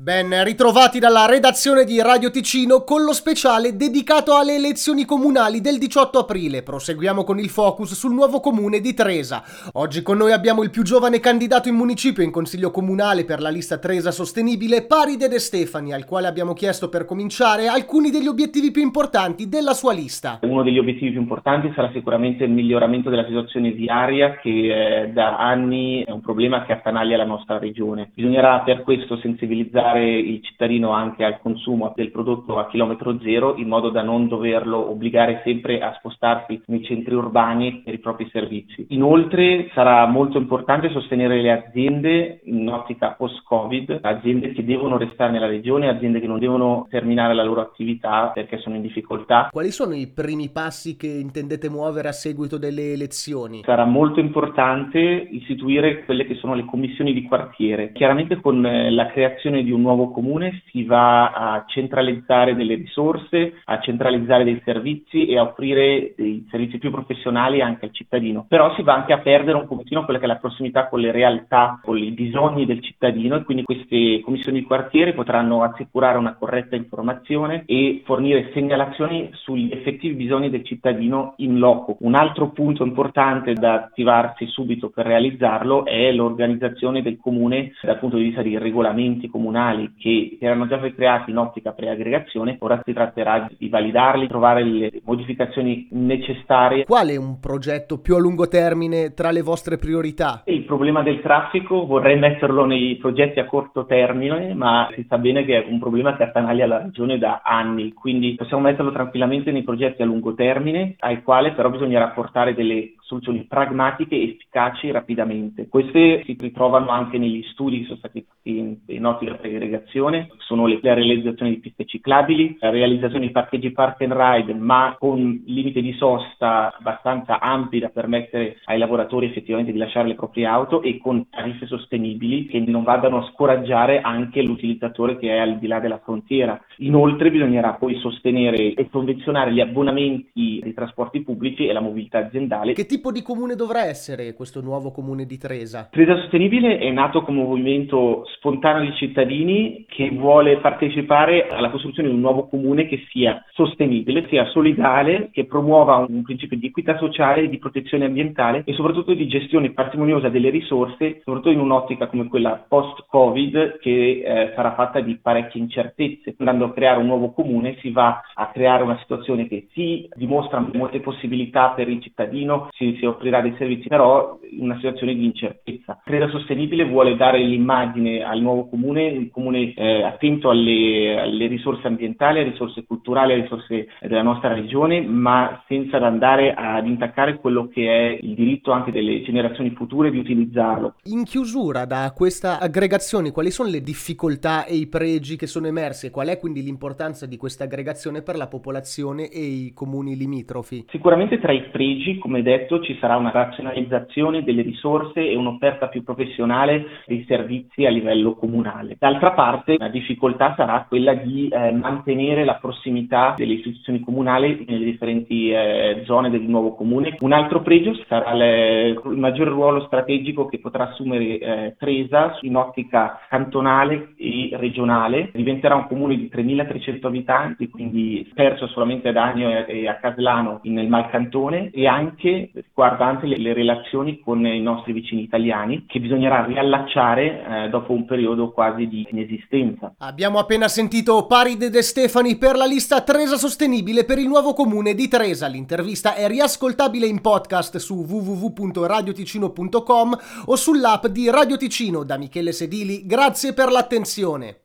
Ben ritrovati dalla redazione di Radio Ticino con lo speciale dedicato alle elezioni comunali del 18 aprile. Proseguiamo con il focus sul nuovo comune di Tresa. Oggi con noi abbiamo il più giovane candidato in municipio in consiglio comunale per la lista Tresa Sostenibile, Paride De Stefani, al quale abbiamo chiesto per cominciare alcuni degli obiettivi più importanti della sua lista. Uno degli obiettivi più importanti sarà sicuramente il miglioramento della situazione viaria che eh, da anni è un problema che attanaglia la nostra regione. Bisognerà per questo sensibilizzare portare il cittadino anche al consumo del prodotto a chilometro zero in modo da non doverlo obbligare sempre a spostarsi nei centri urbani per i propri servizi. Inoltre sarà molto importante sostenere le aziende in ottica post-Covid, aziende che devono restare nella regione, aziende che non devono terminare la loro attività perché sono in difficoltà. Quali sono i primi passi che intendete muovere a seguito delle elezioni? Sarà molto importante istituire quelle che sono le commissioni di quartiere, chiaramente con eh, la creazione di un un nuovo comune si va a centralizzare delle risorse, a centralizzare dei servizi e a offrire dei servizi più professionali anche al cittadino. Però si va anche a perdere un pochettino quella che è la prossimità con le realtà, con i bisogni del cittadino e quindi queste commissioni di quartiere potranno assicurare una corretta informazione e fornire segnalazioni sugli effettivi bisogni del cittadino in loco. Un altro punto importante da attivarsi subito per realizzarlo è l'organizzazione del comune dal punto di vista dei regolamenti comunali funzionali che erano già creati in ottica preaggregazione, ora si tratterà di validarli, trovare le modificazioni necessarie. Qual è un progetto più a lungo termine tra le vostre priorità? Il problema del traffico vorrei metterlo nei progetti a corto termine, ma si sa bene che è un problema che attanaglia la regione da anni, quindi possiamo metterlo tranquillamente nei progetti a lungo termine, ai quali però bisognerà portare delle soluzioni pragmatiche, efficaci rapidamente. Queste si ritrovano anche negli studi che sono stati fatti in ottica segregazione, sono le, la realizzazione di piste ciclabili, la realizzazione di parcheggi park and ride, ma con limite di sosta abbastanza ampi da permettere ai lavoratori effettivamente di lasciare le proprie auto e con tariffe sostenibili che non vadano a scoraggiare anche l'utilizzatore che è al di là della frontiera. Inoltre bisognerà poi sostenere e convenzionare gli abbonamenti dei trasporti pubblici e la mobilità aziendale. Che tipo di comune dovrà essere questo nuovo comune di Tresa? Tresa Sostenibile è nato come un movimento spontaneo di cittadini che vuole partecipare alla costruzione di un nuovo comune che sia sostenibile, sia solidale, che promuova un principio di equità sociale, di protezione ambientale e soprattutto di gestione parsimoniosa delle risorse, soprattutto in un'ottica come quella post-Covid che eh, sarà fatta di parecchie incertezze. Andando a creare un nuovo comune si va a creare una situazione che si dimostra molte possibilità per il cittadino, si si, offrirà dei servizi, però una situazione di incertezza. Creda Sostenibile vuole dare l'immagine al nuovo comune, un comune eh, attento alle, alle, risorse ambientali, alle risorse culturali, alle risorse della nostra regione, ma senza andare ad intaccare quello che è il diritto anche delle generazioni future di utilizzarlo. In chiusura da questa aggregazione, quali sono le difficoltà e i pregi che sono emersi e qual è quindi l'importanza di questa aggregazione per la popolazione e i comuni limitrofi? Sicuramente tra i pregi, come detto, ci sarà una razionalizzazione delle risorse e un'offerta più professionale dei servizi a livello comunale. D'altra parte la difficoltà sarà quella di eh, mantenere la prossimità delle istituzioni comunali nelle differenti eh, zone del nuovo comune. Un altro pregio sarà le, il maggiore ruolo strategico che potrà assumere eh, Tresa in ottica cantonale e regionale. Diventerà un comune di 3.300 abitanti, quindi perso solamente ad Agno e a Caslano nel Malcantone e anche riguarda anche le, le, relazioni con i nostri vicini italiani che bisognerà riallacciare eh, dopo un periodo quasi di inesistenza. Abbiamo appena sentito Paride De Stefani per la lista Tresa Sostenibile per il nuovo comune di Tresa. L'intervista è riascoltabile in podcast su www.radioticino.com o sull'app di Radio Ticino da Michele Sedili. Grazie per l'attenzione.